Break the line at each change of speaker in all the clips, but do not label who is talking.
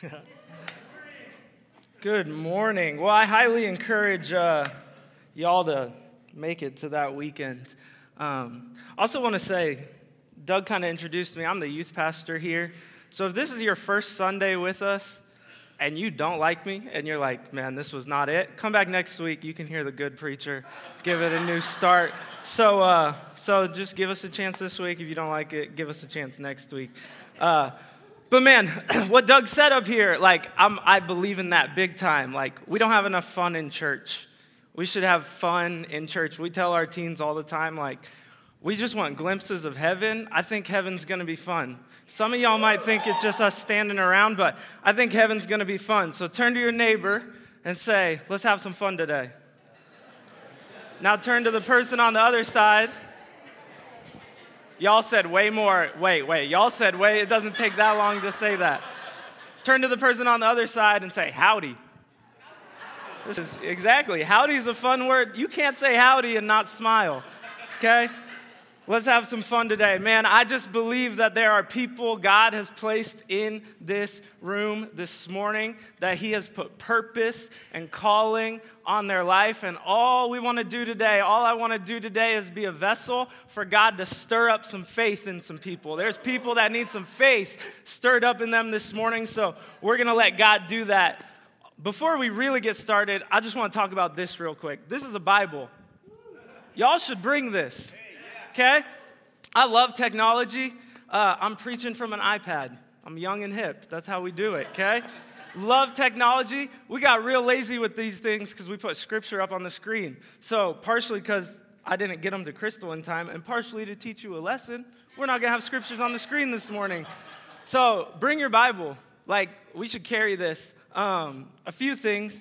Good morning. Well, I highly encourage uh, y'all to make it to that weekend. Um, also, want to say, Doug kind of introduced me. I'm the youth pastor here. So, if this is your first Sunday with us and you don't like me and you're like, man, this was not it, come back next week. You can hear the good preacher, give it a new start. So, uh, so just give us a chance this week. If you don't like it, give us a chance next week. Uh, but man, what Doug said up here, like, I'm, I believe in that big time. Like, we don't have enough fun in church. We should have fun in church. We tell our teens all the time, like, we just want glimpses of heaven. I think heaven's gonna be fun. Some of y'all might think it's just us standing around, but I think heaven's gonna be fun. So turn to your neighbor and say, let's have some fun today. Now turn to the person on the other side Y'all said way more. Wait, wait. Y'all said way. It doesn't take that long to say that. Turn to the person on the other side and say, howdy. This is, exactly. Howdy's a fun word. You can't say howdy and not smile, okay? Let's have some fun today. Man, I just believe that there are people God has placed in this room this morning, that He has put purpose and calling on their life. And all we want to do today, all I want to do today is be a vessel for God to stir up some faith in some people. There's people that need some faith stirred up in them this morning, so we're going to let God do that. Before we really get started, I just want to talk about this real quick. This is a Bible. Y'all should bring this okay? I love technology. Uh, I'm preaching from an iPad. I'm young and hip. That's how we do it, okay? love technology. We got real lazy with these things because we put scripture up on the screen. So, partially because I didn't get them to Crystal in time, and partially to teach you a lesson, we're not gonna have scriptures on the screen this morning. So, bring your Bible. Like, we should carry this. Um, a few things.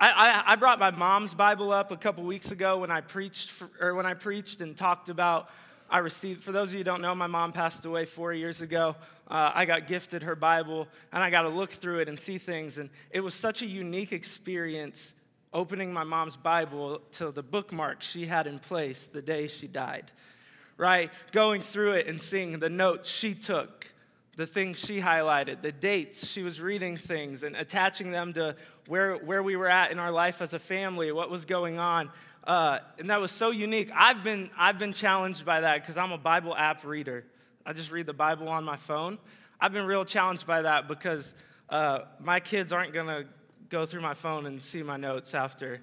I, I, brought my mom's Bible up a couple weeks ago when I preached, for, or when I preached and talked about. I received. For those of you who don't know, my mom passed away four years ago. Uh, I got gifted her Bible, and I got to look through it and see things. And it was such a unique experience opening my mom's Bible to the bookmark she had in place the day she died. Right, going through it and seeing the notes she took the things she highlighted, the dates she was reading things and attaching them to where, where we were at in our life as a family, what was going on. Uh, and that was so unique. I've been, I've been challenged by that because I'm a Bible app reader. I just read the Bible on my phone. I've been real challenged by that because uh, my kids aren't going to go through my phone and see my notes after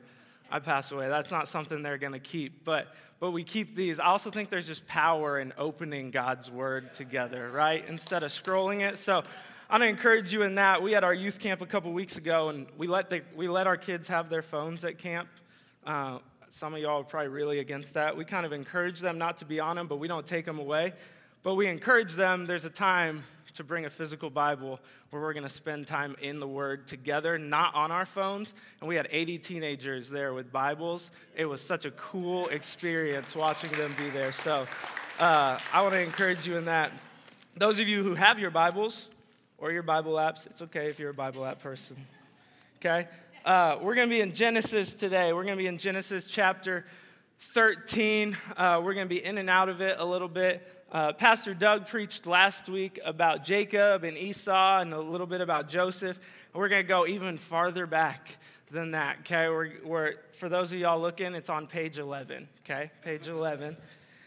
I pass away. That's not something they're going to keep. But but we keep these. I also think there's just power in opening God's word together, right? Instead of scrolling it. So I'm gonna encourage you in that. We had our youth camp a couple weeks ago, and we let the, we let our kids have their phones at camp. Uh, some of y'all are probably really against that. We kind of encourage them not to be on them, but we don't take them away. But we encourage them. There's a time to bring a physical Bible where we're going to spend time in the Word together, not on our phones. And we had 80 teenagers there with Bibles. It was such a cool experience watching them be there. So uh, I want to encourage you in that. Those of you who have your Bibles or your Bible apps, it's okay if you're a Bible app person. Okay? Uh, we're going to be in Genesis today. We're going to be in Genesis chapter 13. Uh, we're going to be in and out of it a little bit. Uh, Pastor Doug preached last week about Jacob and Esau and a little bit about Joseph. We're going to go even farther back than that, okay? We're, we're, for those of y'all looking, it's on page 11, okay? Page 11.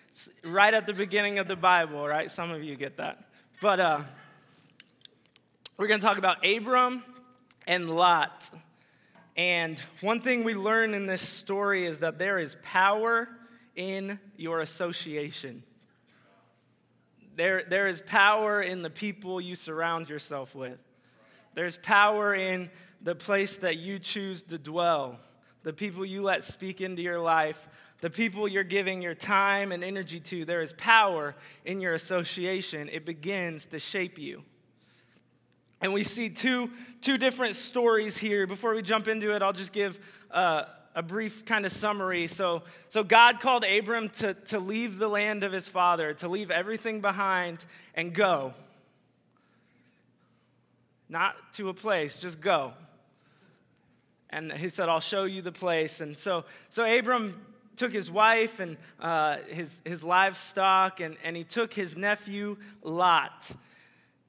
It's right at the beginning of the Bible, right? Some of you get that. But uh, we're going to talk about Abram and Lot. And one thing we learn in this story is that there is power in your association. There, there is power in the people you surround yourself with. There's power in the place that you choose to dwell, the people you let speak into your life, the people you're giving your time and energy to. There is power in your association. It begins to shape you. And we see two, two different stories here. Before we jump into it, I'll just give uh, a brief kind of summary. So, so God called Abram to, to leave the land of his father, to leave everything behind and go. Not to a place, just go. And he said, I'll show you the place. And so, so Abram took his wife and uh, his, his livestock, and, and he took his nephew Lot.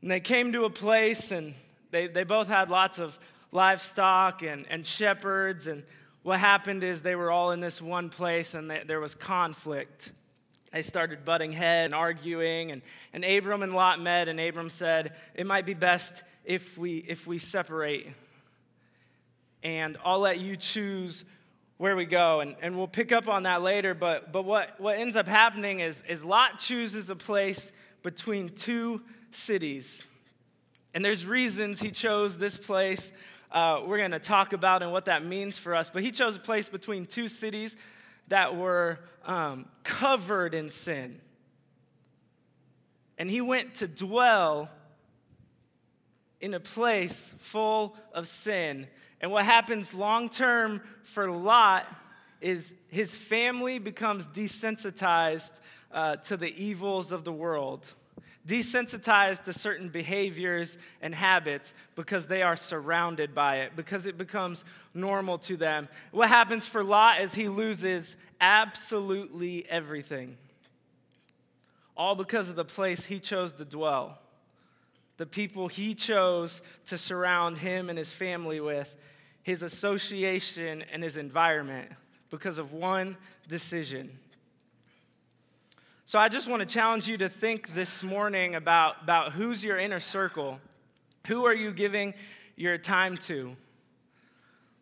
And they came to a place, and they, they both had lots of livestock and, and shepherds. And what happened is they were all in this one place and they, there was conflict. They started butting heads and arguing, and, and Abram and Lot met, and Abram said, It might be best if we, if we separate, and I'll let you choose where we go. And, and we'll pick up on that later, but, but what, what ends up happening is, is Lot chooses a place between two cities. And there's reasons he chose this place. Uh, we're going to talk about and what that means for us. But he chose a place between two cities that were um, covered in sin. And he went to dwell in a place full of sin. And what happens long term for Lot is his family becomes desensitized uh, to the evils of the world desensitized to certain behaviors and habits because they are surrounded by it, because it becomes normal to them. What happens for Lot is he loses absolutely everything, all because of the place he chose to dwell, the people he chose to surround him and his family with, his association and his environment because of one decision. So I just want to challenge you to think this morning about, about who's your inner circle. Who are you giving your time to?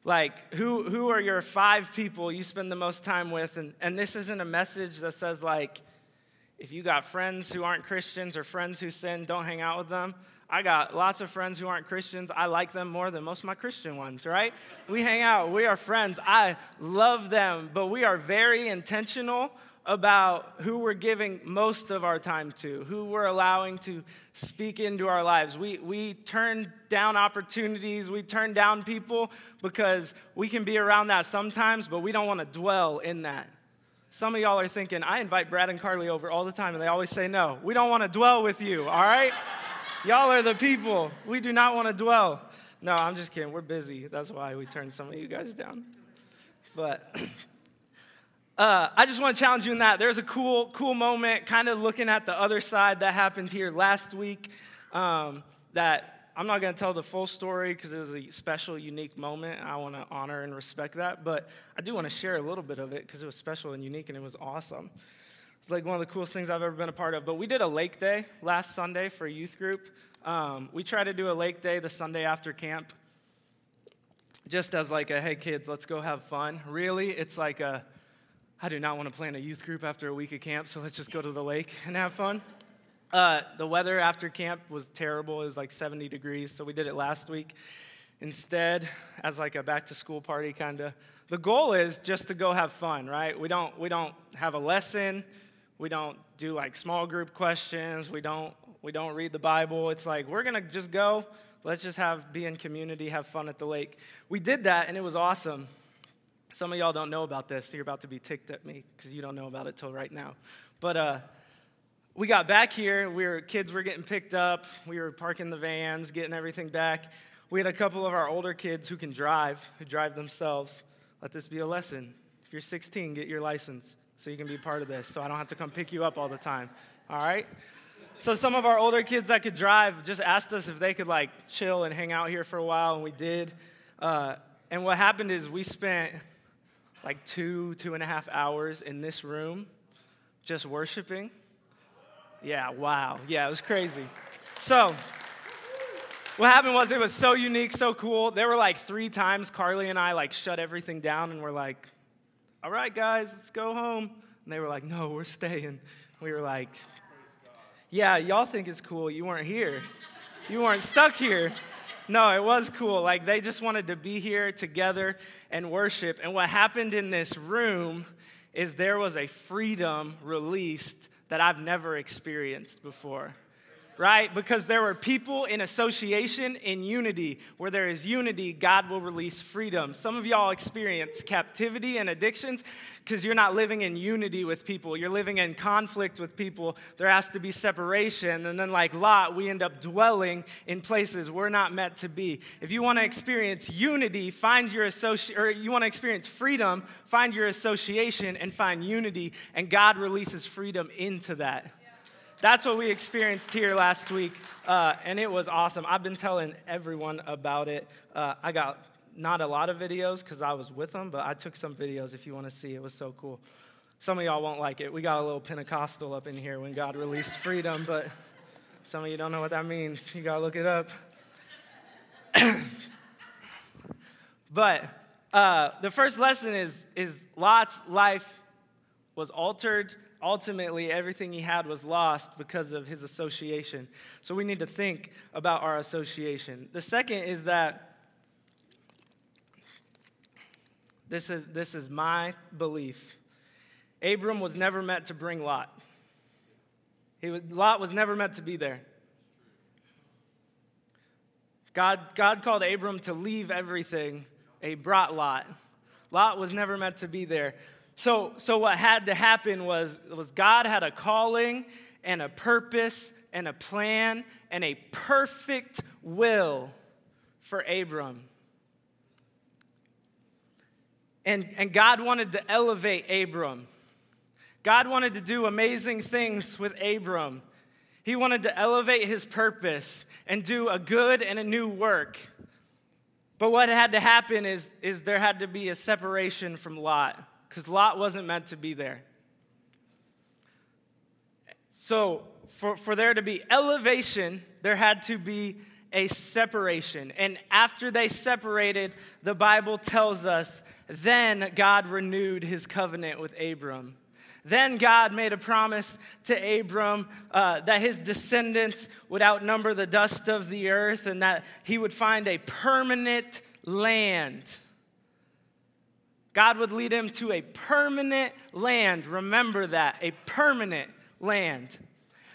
Like, who, who are your five people you spend the most time with? And, and this isn't a message that says, like, if you got friends who aren't Christians or friends who sin, don't hang out with them. I got lots of friends who aren't Christians. I like them more than most of my Christian ones, right? We hang out, we are friends. I love them, but we are very intentional about who we're giving most of our time to, who we're allowing to speak into our lives. We, we turn down opportunities, we turn down people because we can be around that sometimes, but we don't want to dwell in that. Some of y'all are thinking, I invite Brad and Carly over all the time, and they always say no. We don't want to dwell with you, all right? y'all are the people. We do not want to dwell. No, I'm just kidding. We're busy. That's why we turn some of you guys down. But. Uh, I just want to challenge you in that. There's a cool, cool moment, kind of looking at the other side that happened here last week. Um, that I'm not going to tell the full story because it was a special, unique moment. I want to honor and respect that, but I do want to share a little bit of it because it was special and unique and it was awesome. It's like one of the coolest things I've ever been a part of. But we did a lake day last Sunday for a youth group. Um, we try to do a lake day the Sunday after camp, just as like a hey kids, let's go have fun. Really, it's like a I do not want to plan a youth group after a week of camp, so let's just go to the lake and have fun. Uh, the weather after camp was terrible. It was like 70 degrees, so we did it last week instead as like a back to school party kind of. The goal is just to go have fun, right? We don't we don't have a lesson. We don't do like small group questions. We don't we don't read the Bible. It's like we're going to just go, let's just have be in community, have fun at the lake. We did that and it was awesome. Some of y'all don't know about this, so you're about to be ticked at me because you don't know about it till right now. But uh, we got back here. We were kids were getting picked up. We were parking the vans, getting everything back. We had a couple of our older kids who can drive, who drive themselves. Let this be a lesson. If you're 16, get your license so you can be part of this. So I don't have to come pick you up all the time. All right. So some of our older kids that could drive just asked us if they could like chill and hang out here for a while, and we did. Uh, and what happened is we spent like two, two and a half hours in this room just worshiping. Yeah, wow. Yeah, it was crazy. So, what happened was it was so unique, so cool. There were like three times Carly and I like shut everything down and we're like, all right, guys, let's go home. And they were like, no, we're staying. We were like, yeah, y'all think it's cool. You weren't here. You weren't stuck here. No, it was cool. Like they just wanted to be here together and worship. And what happened in this room is there was a freedom released that I've never experienced before right? Because there were people in association in unity. Where there is unity, God will release freedom. Some of y'all experience captivity and addictions because you're not living in unity with people. You're living in conflict with people. There has to be separation. And then, like Lot, we end up dwelling in places we're not meant to be. If you want to experience unity, find your association, or you want to experience freedom, find your association and find unity, and God releases freedom into that. That's what we experienced here last week, uh, and it was awesome. I've been telling everyone about it. Uh, I got not a lot of videos because I was with them, but I took some videos if you want to see. It was so cool. Some of y'all won't like it. We got a little Pentecostal up in here when God released freedom, but some of you don't know what that means. You got to look it up. but uh, the first lesson is, is Lot's life was altered. Ultimately, everything he had was lost because of his association. So we need to think about our association. The second is that this is, this is my belief. Abram was never meant to bring Lot. He was, Lot was never meant to be there. God, God called Abram to leave everything. He brought Lot. Lot was never meant to be there. So, so what had to happen was, was God had a calling and a purpose and a plan and a perfect will for Abram. And, and God wanted to elevate Abram. God wanted to do amazing things with Abram. He wanted to elevate his purpose and do a good and a new work. But what had to happen is, is there had to be a separation from Lot because Lot wasn't meant to be there. So, for, for there to be elevation, there had to be a separation. And after they separated, the Bible tells us, then God renewed his covenant with Abram. Then God made a promise to Abram uh, that his descendants would outnumber the dust of the earth and that he would find a permanent land. God would lead him to a permanent land. Remember that, a permanent land.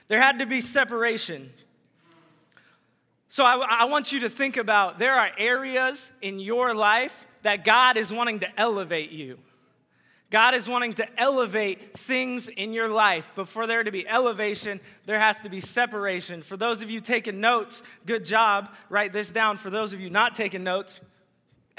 There had to be separation. So I, I, want you to think about there are areas in your life that God is wanting to elevate you. God is wanting to elevate things in your life. But for there to be elevation, there has to be separation. For those of you taking notes, good job. Write this down. For those of you not taking notes,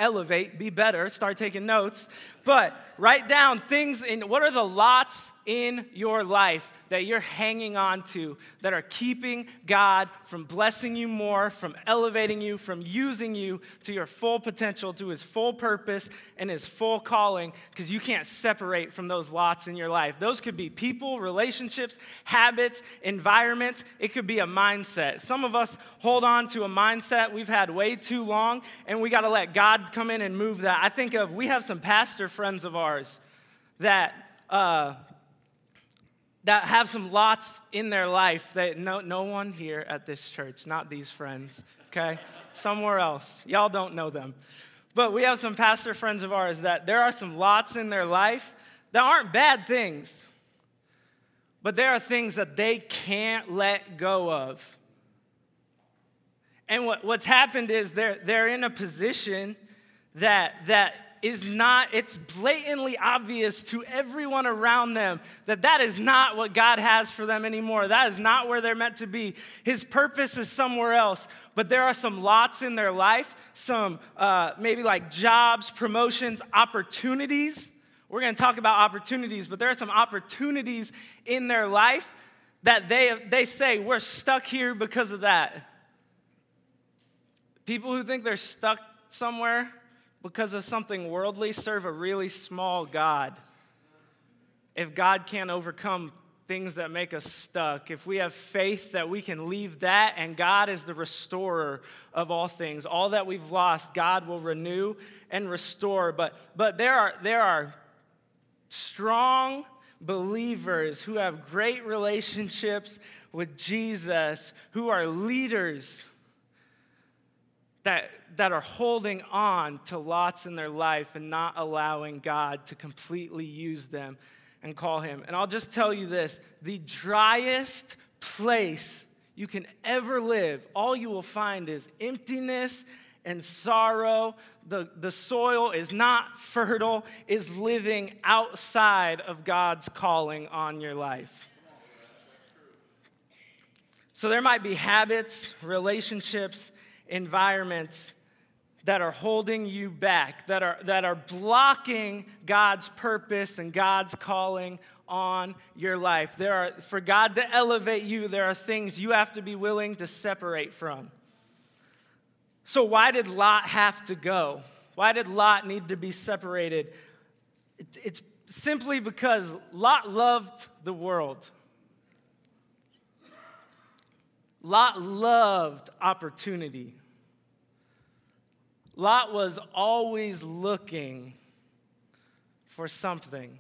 elevate, be better, start taking notes. But write down things in what are the lots in your life that you're hanging on to that are keeping God from blessing you more, from elevating you, from using you to your full potential, to his full purpose and his full calling, because you can't separate from those lots in your life. Those could be people, relationships, habits, environments. It could be a mindset. Some of us hold on to a mindset we've had way too long, and we got to let God come in and move that. I think of, we have some pastor friends of ours that uh, that have some lots in their life that no, no one here at this church, not these friends, okay? Somewhere else. Y'all don't know them. But we have some pastor friends of ours that there are some lots in their life that aren't bad things, but there are things that they can't let go of. And what, what's happened is they're, they're in a position that, that is not, it's blatantly obvious to everyone around them that that is not what God has for them anymore. That is not where they're meant to be. His purpose is somewhere else. But there are some lots in their life, some uh, maybe like jobs, promotions, opportunities. We're to talk about opportunities, but there are some opportunities in their life that they, they say, we're stuck here because of that. People who think they're stuck somewhere because of something worldly serve a really small God. If God can't overcome things that make us stuck, if we have faith that we can leave that and God is the restorer of all things, all that we've lost, God will renew and restore. But, but there, are, there are strong believers who have great relationships with Jesus, who are leaders that, that are holding on to lots in their life and not allowing God to completely use them and call Him. And I'll just tell you this the driest place you can ever live, all you will find is emptiness and sorrow. The, the soil is not fertile, is living outside of God's calling on your life. So there might be habits, relationships, environments that are holding you back, that are, that are blocking God's purpose and God's calling on your life. There are, for God to elevate you, there are things you have to be willing to separate from. So, why did Lot have to go? Why did Lot need to be separated? It's simply because Lot loved the world. Lot loved opportunity. Lot was always looking for something.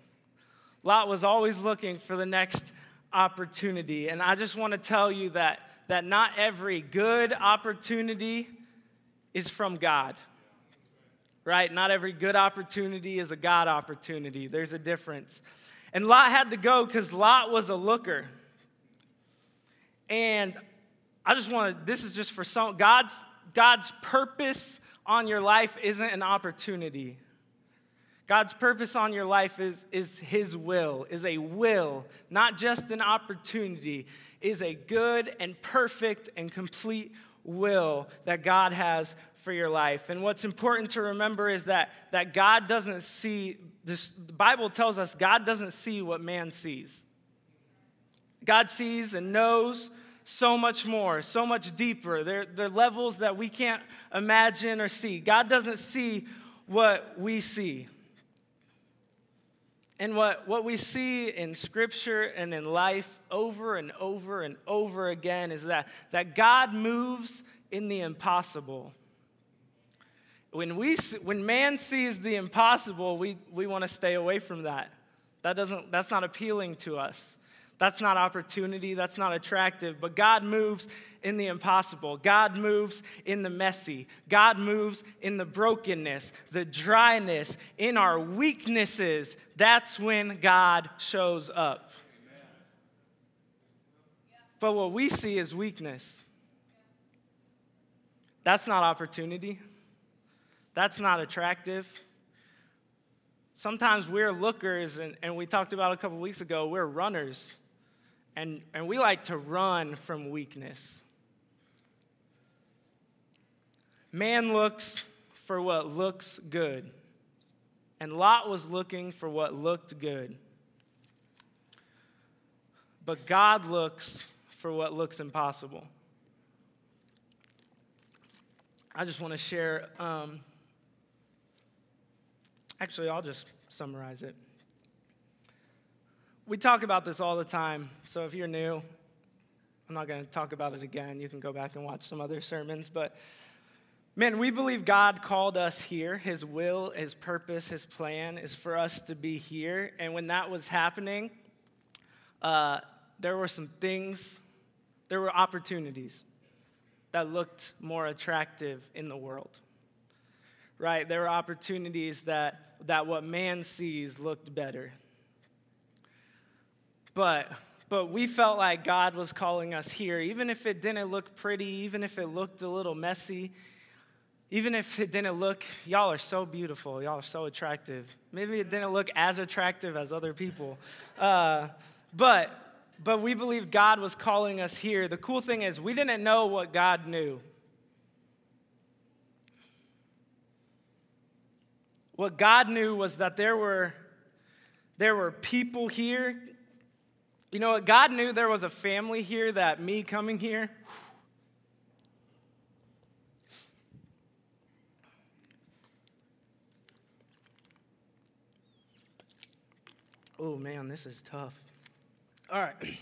Lot was always looking for the next opportunity. And I just want to tell you that, that not every good opportunity is from God right? Not every good opportunity is a God opportunity. There's a difference. And Lot had to go because Lot was a looker. And I just want to, this is just for some, God's, God's purpose on your life isn't an opportunity. God's purpose on your life is, is His will, is a will, not just an opportunity, is a good and perfect and complete will that God has for your life. And what's important to remember is that, that God doesn't see, this, the Bible tells us God doesn't see what man sees. God sees and knows so much more, so much deeper. There, there are levels that we can't imagine or see. God doesn't see what we see. And what, what we see in scripture and in life over and over and over again is that, that God moves in the impossible. When, we, when man sees the impossible, we, we want to stay away from that. That doesn't, that's not appealing to us. That's not opportunity. That's not attractive. But God moves in the impossible. God moves in the messy. God moves in the brokenness, the dryness, in our weaknesses. That's when God shows up. But what we see is weakness. That's not opportunity. That's not attractive. Sometimes we're lookers, and, and we talked about a couple weeks ago, we're runners. And, and we like to run from weakness. Man looks for what looks good, and Lot was looking for what looked good. But God looks for what looks impossible. I just want to share um, Actually, I'll just summarize it. We talk about this all the time, so if you're new, I'm not going to talk about it again. You can go back and watch some other sermons, but man, we believe God called us here. His will, His purpose, His plan is for us to be here. And when that was happening, uh, there were some things, there were opportunities that looked more attractive in the world right? There were opportunities that, that what man sees looked better. But, but we felt like God was calling us here, even if it didn't look pretty, even if it looked a little messy, even if it didn't look, y'all are so beautiful, y'all are so attractive. Maybe it didn't look as attractive as other people. Uh, but, but we believe God was calling us here. The cool thing is, we didn't know what God knew. What God knew was that there were, there were people here. You know what? God knew there was a family here that me coming here, Oh man, this is tough. All right.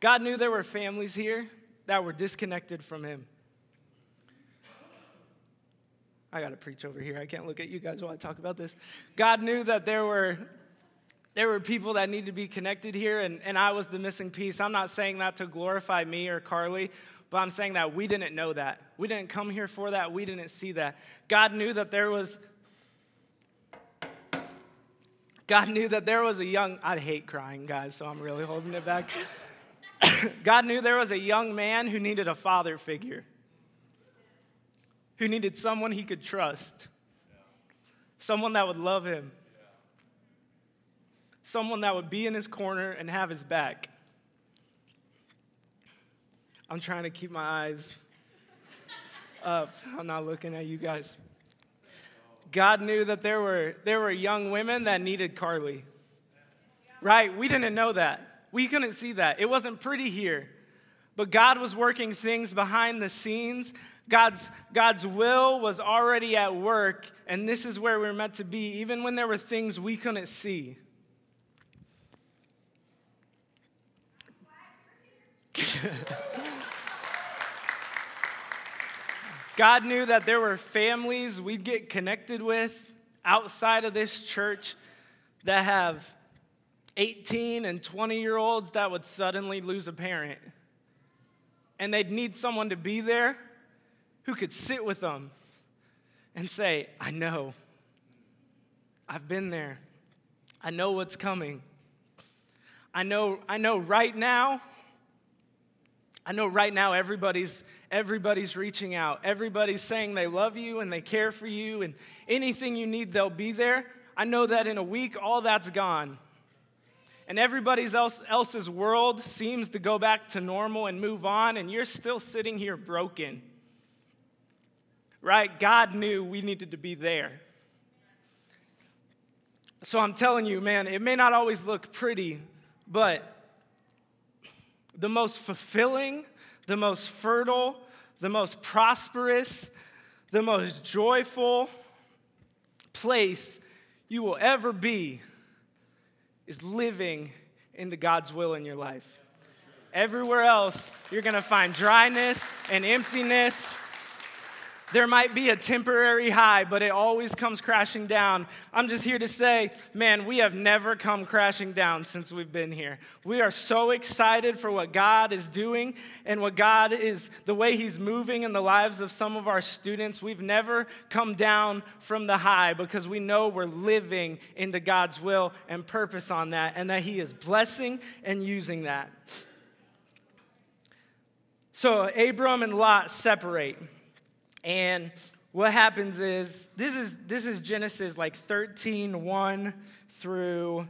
God knew there were families here that were disconnected from Him. I got to preach over here. I can't look at you guys while I talk about this. God knew that there were there were people that needed to be connected here, and, and I was the missing piece. I'm not saying that to glorify me or Carly, but I'm saying that we didn't know that. We didn't come here for that. We didn't see that. God knew that there was God knew that there was a young I hate crying, guys, so I'm really holding it back. God knew there was a young man who needed a father figure who needed someone he could trust, someone that would love him, someone that would be in his corner and have his back. I'm trying to keep my eyes up. I'm not looking at you guys. God knew that there were, there were young women that needed Carly. right? We didn't know that. We couldn't see that. It wasn't pretty here. But God was working things behind the scenes. God's, God's will was already at work, and this is where we we're meant to be, even when there were things we couldn't see. God knew that there were families we'd get connected with outside of this church that have 18 and 20 year olds that would suddenly lose a parent. And they'd need someone to be there who could sit with them and say, I know. I've been there. I know what's coming. I know, I know right now. I know right now everybody's everybody's reaching out. Everybody's saying they love you and they care for you and anything you need they'll be there. I know that in a week all that's gone and everybody else, else's world seems to go back to normal and move on, and you're still sitting here broken. Right? God knew we needed to be there. So I'm telling you, man, it may not always look pretty, but the most fulfilling, the most fertile, the most prosperous, the most joyful place you will ever be is living into God's will in your life. Everywhere else, you're gonna find dryness and emptiness there might be a temporary high, but it always comes crashing down. I'm just here to say, man, we have never come crashing down since we've been here. We are so excited for what God is doing and what God is, the way He's moving in the lives of some of our students. We've never come down from the high because we know we're living into God's will and purpose on that, and that He is blessing and using that. So, Abram and Lot separate. And what happens is this is this is Genesis like 13, 1 through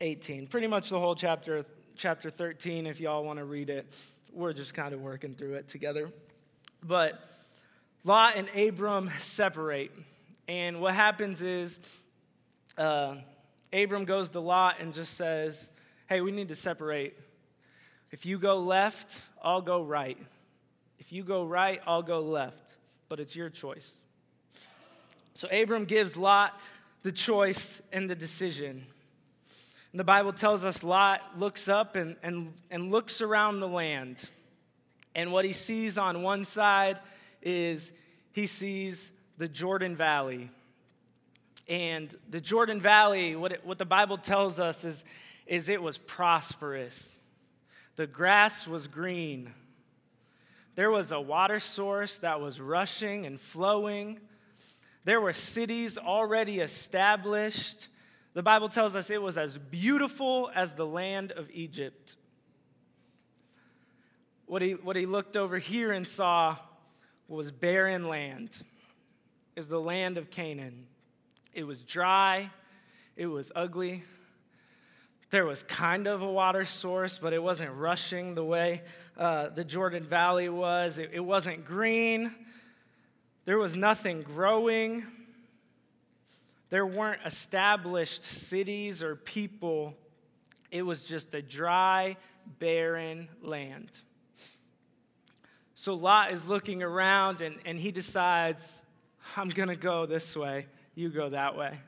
18. Pretty much the whole chapter, chapter 13, if y'all want to read it. We're just kind of working through it together. But Lot and Abram separate. And what happens is uh, Abram goes to Lot and just says, Hey, we need to separate. If you go left, I'll go right. If you go right, I'll go left, but it's your choice. So Abram gives Lot the choice and the decision. And the Bible tells us Lot looks up and, and, and looks around the land. And what he sees on one side is he sees the Jordan Valley. And the Jordan Valley, what, it, what the Bible tells us is, is it was prosperous. The grass was green. There was a water source that was rushing and flowing. There were cities already established. The Bible tells us it was as beautiful as the land of Egypt. What he, what he looked over here and saw was barren land, is the land of Canaan. It was dry, it was ugly, there was kind of a water source, but it wasn't rushing the way uh, the Jordan Valley was. It, it wasn't green. There was nothing growing. There weren't established cities or people. It was just a dry, barren land. So Lot is looking around and, and he decides, I'm going to go this way, you go that way.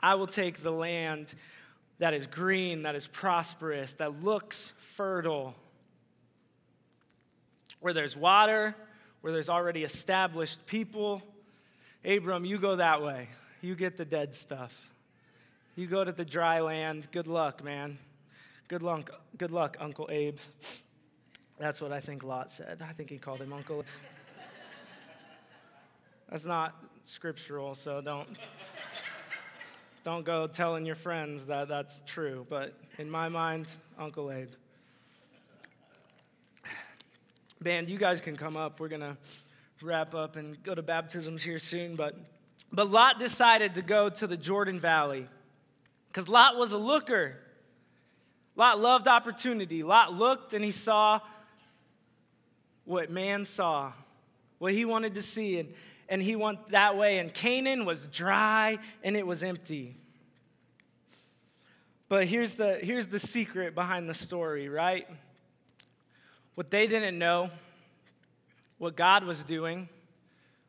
I will take the land that is green, that is prosperous, that looks fertile. Where there's water, where there's already established people. Abram, you go that way. You get the dead stuff. You go to the dry land. Good luck, man. Good luck, good luck, Uncle Abe. That's what I think Lot said. I think he called him Uncle. That's not scriptural, so don't don't go telling your friends that that's true, but in my mind, Uncle Abe. Band, you guys can come up. We're going to wrap up and go to baptisms here soon. But, but Lot decided to go to the Jordan Valley because Lot was a looker. Lot loved opportunity. Lot looked and he saw what man saw, what he wanted to see. And, and he went that way. And Canaan was dry and it was empty. But here's the, here's the secret behind the story, right? What they didn't know, what God was doing,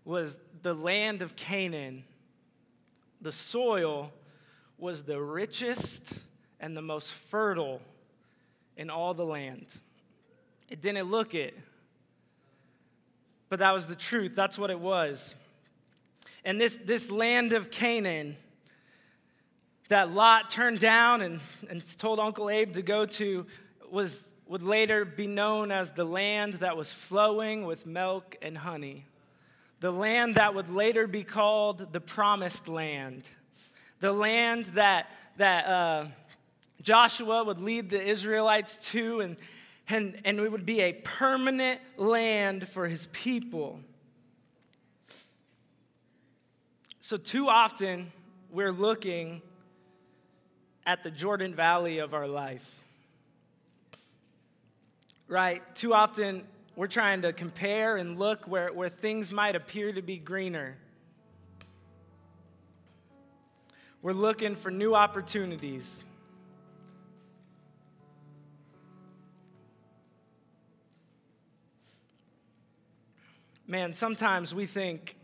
was the land of Canaan, the soil was the richest and the most fertile in all the land. It didn't look it, but that was the truth. That's what it was. And this, this land of Canaan that Lot turned down and, and told Uncle Abe to go to was, would later be known as the land that was flowing with milk and honey. The land that would later be called the Promised Land. The land that, that uh, Joshua would lead the Israelites to, and, and, and it would be a permanent land for his people. So, too often, we're looking at the Jordan Valley of our life. Right? Too often, we're trying to compare and look where, where things might appear to be greener. We're looking for new opportunities. Man, sometimes we think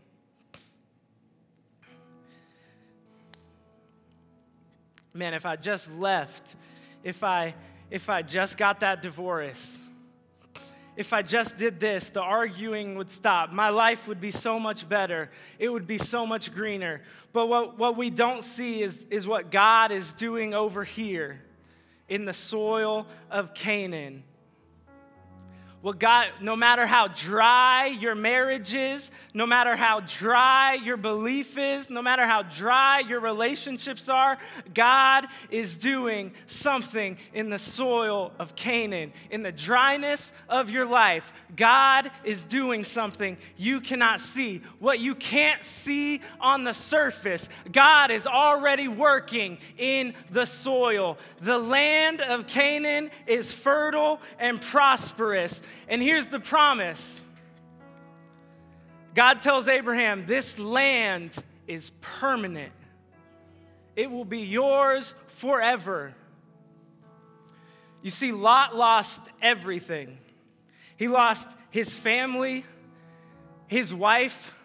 man, if I just left, if I if I just got that divorce, if I just did this, the arguing would stop. My life would be so much better. It would be so much greener. But what, what we don't see is, is what God is doing over here in the soil of Canaan. Well, God, no matter how dry your marriage is, no matter how dry your belief is, no matter how dry your relationships are, God is doing something in the soil of Canaan. In the dryness of your life, God is doing something you cannot see. What you can't see on the surface, God is already working in the soil. The land of Canaan is fertile and prosperous. And here's the promise God tells Abraham, This land is permanent, it will be yours forever. You see, Lot lost everything. He lost his family, his wife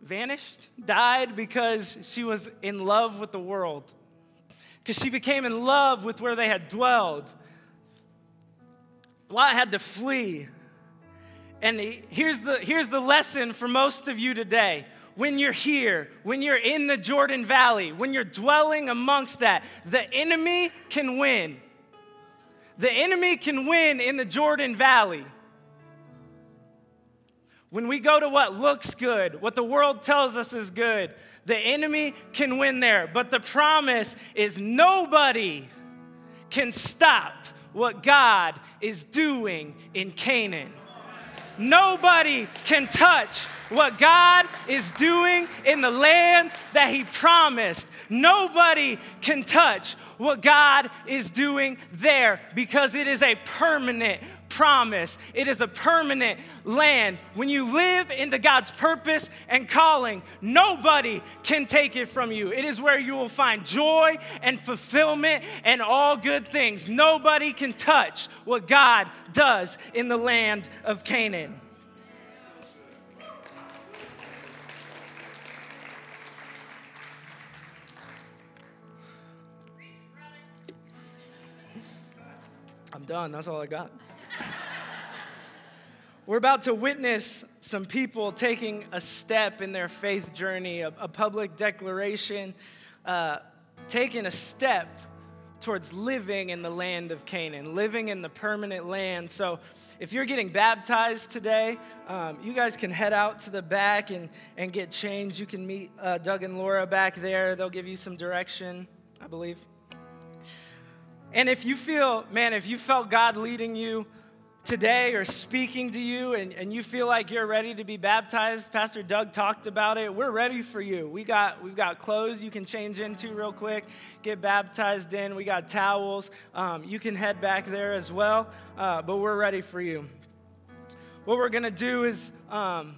vanished, died because she was in love with the world, because she became in love with where they had dwelled. Lot had to flee. And here's the, here's the lesson for most of you today. When you're here, when you're in the Jordan Valley, when you're dwelling amongst that, the enemy can win. The enemy can win in the Jordan Valley. When we go to what looks good, what the world tells us is good, the enemy can win there. But the promise is nobody can stop what God is doing in Canaan. Nobody can touch what God is doing in the land that He promised. Nobody can touch what God is doing there because it is a permanent promise. It is a permanent land. When you live into God's purpose and calling, nobody can take it from you. It is where you will find joy and fulfillment and all good things. Nobody can touch what God does in the land of Canaan. I'm done. That's all I got. We're about to witness some people taking a step in their faith journey, a, a public declaration, uh, taking a step towards living in the land of Canaan, living in the permanent land. So, if you're getting baptized today, um, you guys can head out to the back and, and get changed. You can meet uh, Doug and Laura back there, they'll give you some direction, I believe. And if you feel, man, if you felt God leading you, today or speaking to you and, and you feel like you're ready to be baptized. Pastor doug talked about it. We're ready for you. We got we've got clothes you can change into real quick get baptized in. We got towels. Um, you can head back there as well uh, but we're ready for you. What we're gonna do is um,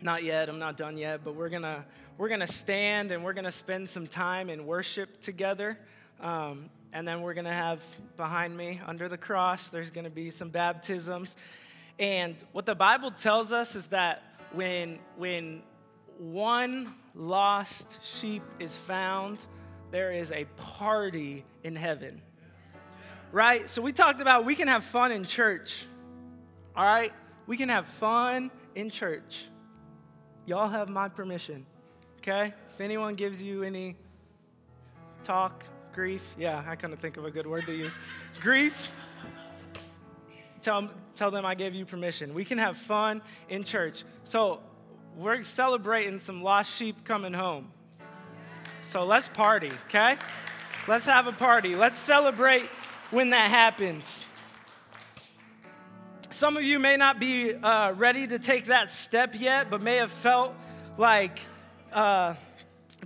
not yet i'm not done yet but we're gonna we're gonna stand and we're gonna spend some time in worship together. Um, and then we're going to have behind me under the cross, there's going to be some baptisms. And what the Bible tells us is that when, when one lost sheep is found, there is a party in heaven. Right? So we talked about we can have fun in church. All right? We can have fun in church. Y'all have my permission. Okay? If anyone gives you any talk, grief, yeah, I couldn't think of a good word to use. grief, tell, tell them I gave you permission. We can have fun in church. So we're celebrating some lost sheep coming home. So let's party, okay? Let's have a party. Let's celebrate when that happens. Some of you may not be uh, ready to take that step yet, but may have felt like uh,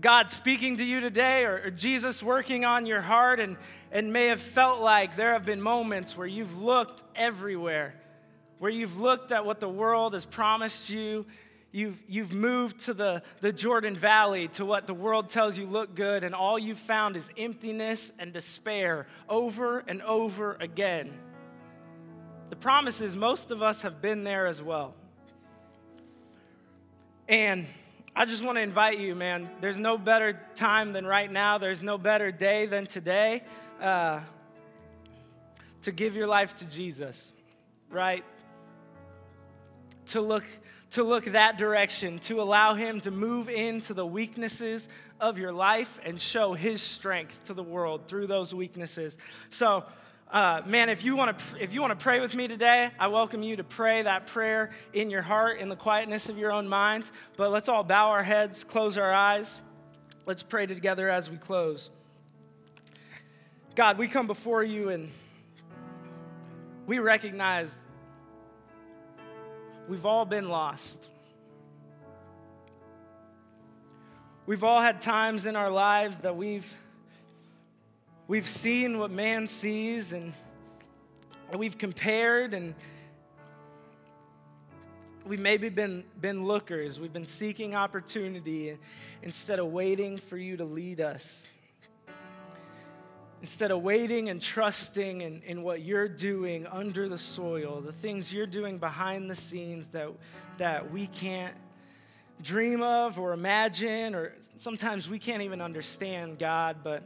God speaking to you today or, or Jesus working on your heart, and, and may have felt like there have been moments where you've looked everywhere, where you've looked at what the world has promised you. You've, you've moved to the, the Jordan Valley to what the world tells you look good, and all you've found is emptiness and despair over and over again. The promise is most of us have been there as well. And I just want to invite you, man. There's no better time than right now. There's no better day than today uh, to give your life to Jesus, right? To look, to look that direction, to allow Him to move into the weaknesses of your life and show His strength to the world through those weaknesses. So, uh, man, if you want to if you want to pray with me today, I welcome you to pray that prayer in your heart, in the quietness of your own mind. But let's all bow our heads, close our eyes. Let's pray together as we close. God, we come before you and we recognize we've all been lost. We've all had times in our lives that we've we've seen what man sees and we've compared and we've maybe been, been lookers. We've been seeking opportunity instead of waiting for you to lead us. Instead of waiting and trusting in, in what you're doing under the soil, the things you're doing behind the scenes that, that we can't dream of or imagine, or sometimes we can't even understand, God, but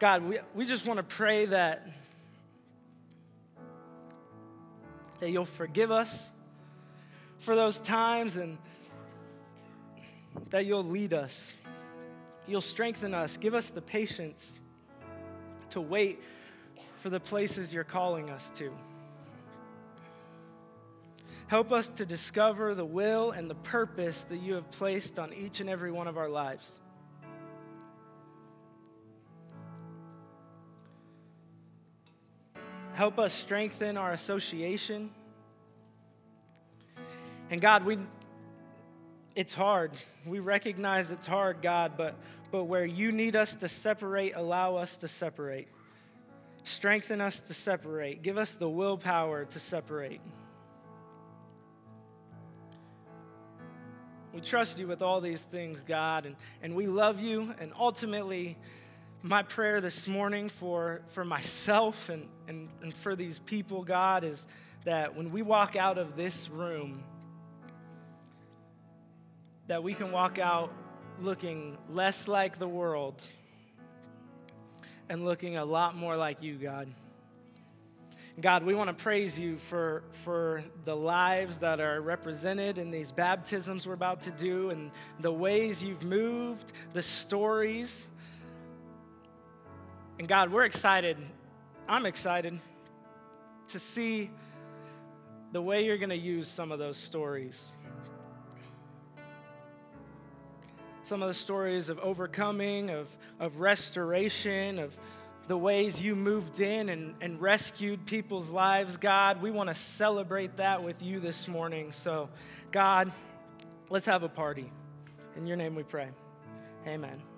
God, we, we just want to pray that, that you'll forgive us for those times and that you'll lead us. You'll strengthen us. Give us the patience to wait for the places you're calling us to. Help us to discover the will and the purpose that you have placed on each and every one of our lives. Help us strengthen our association. And God, we it's hard. We recognize it's hard, God, but but where you need us to separate, allow us to separate. Strengthen us to separate. Give us the willpower to separate. We trust you with all these things, God, and, and we love you. And ultimately, my prayer this morning for, for myself and, and, and for these people, God, is that when we walk out of this room, that we can walk out looking less like the world and looking a lot more like you, God. God, we want to praise you for, for the lives that are represented in these baptisms we're about to do and the ways you've moved, the stories and God, we're excited. I'm excited to see the way you're going to use some of those stories. Some of the stories of overcoming, of, of restoration, of the ways you moved in and, and rescued people's lives, God. We want to celebrate that with you this morning. So, God, let's have a party. In your name we pray. Amen.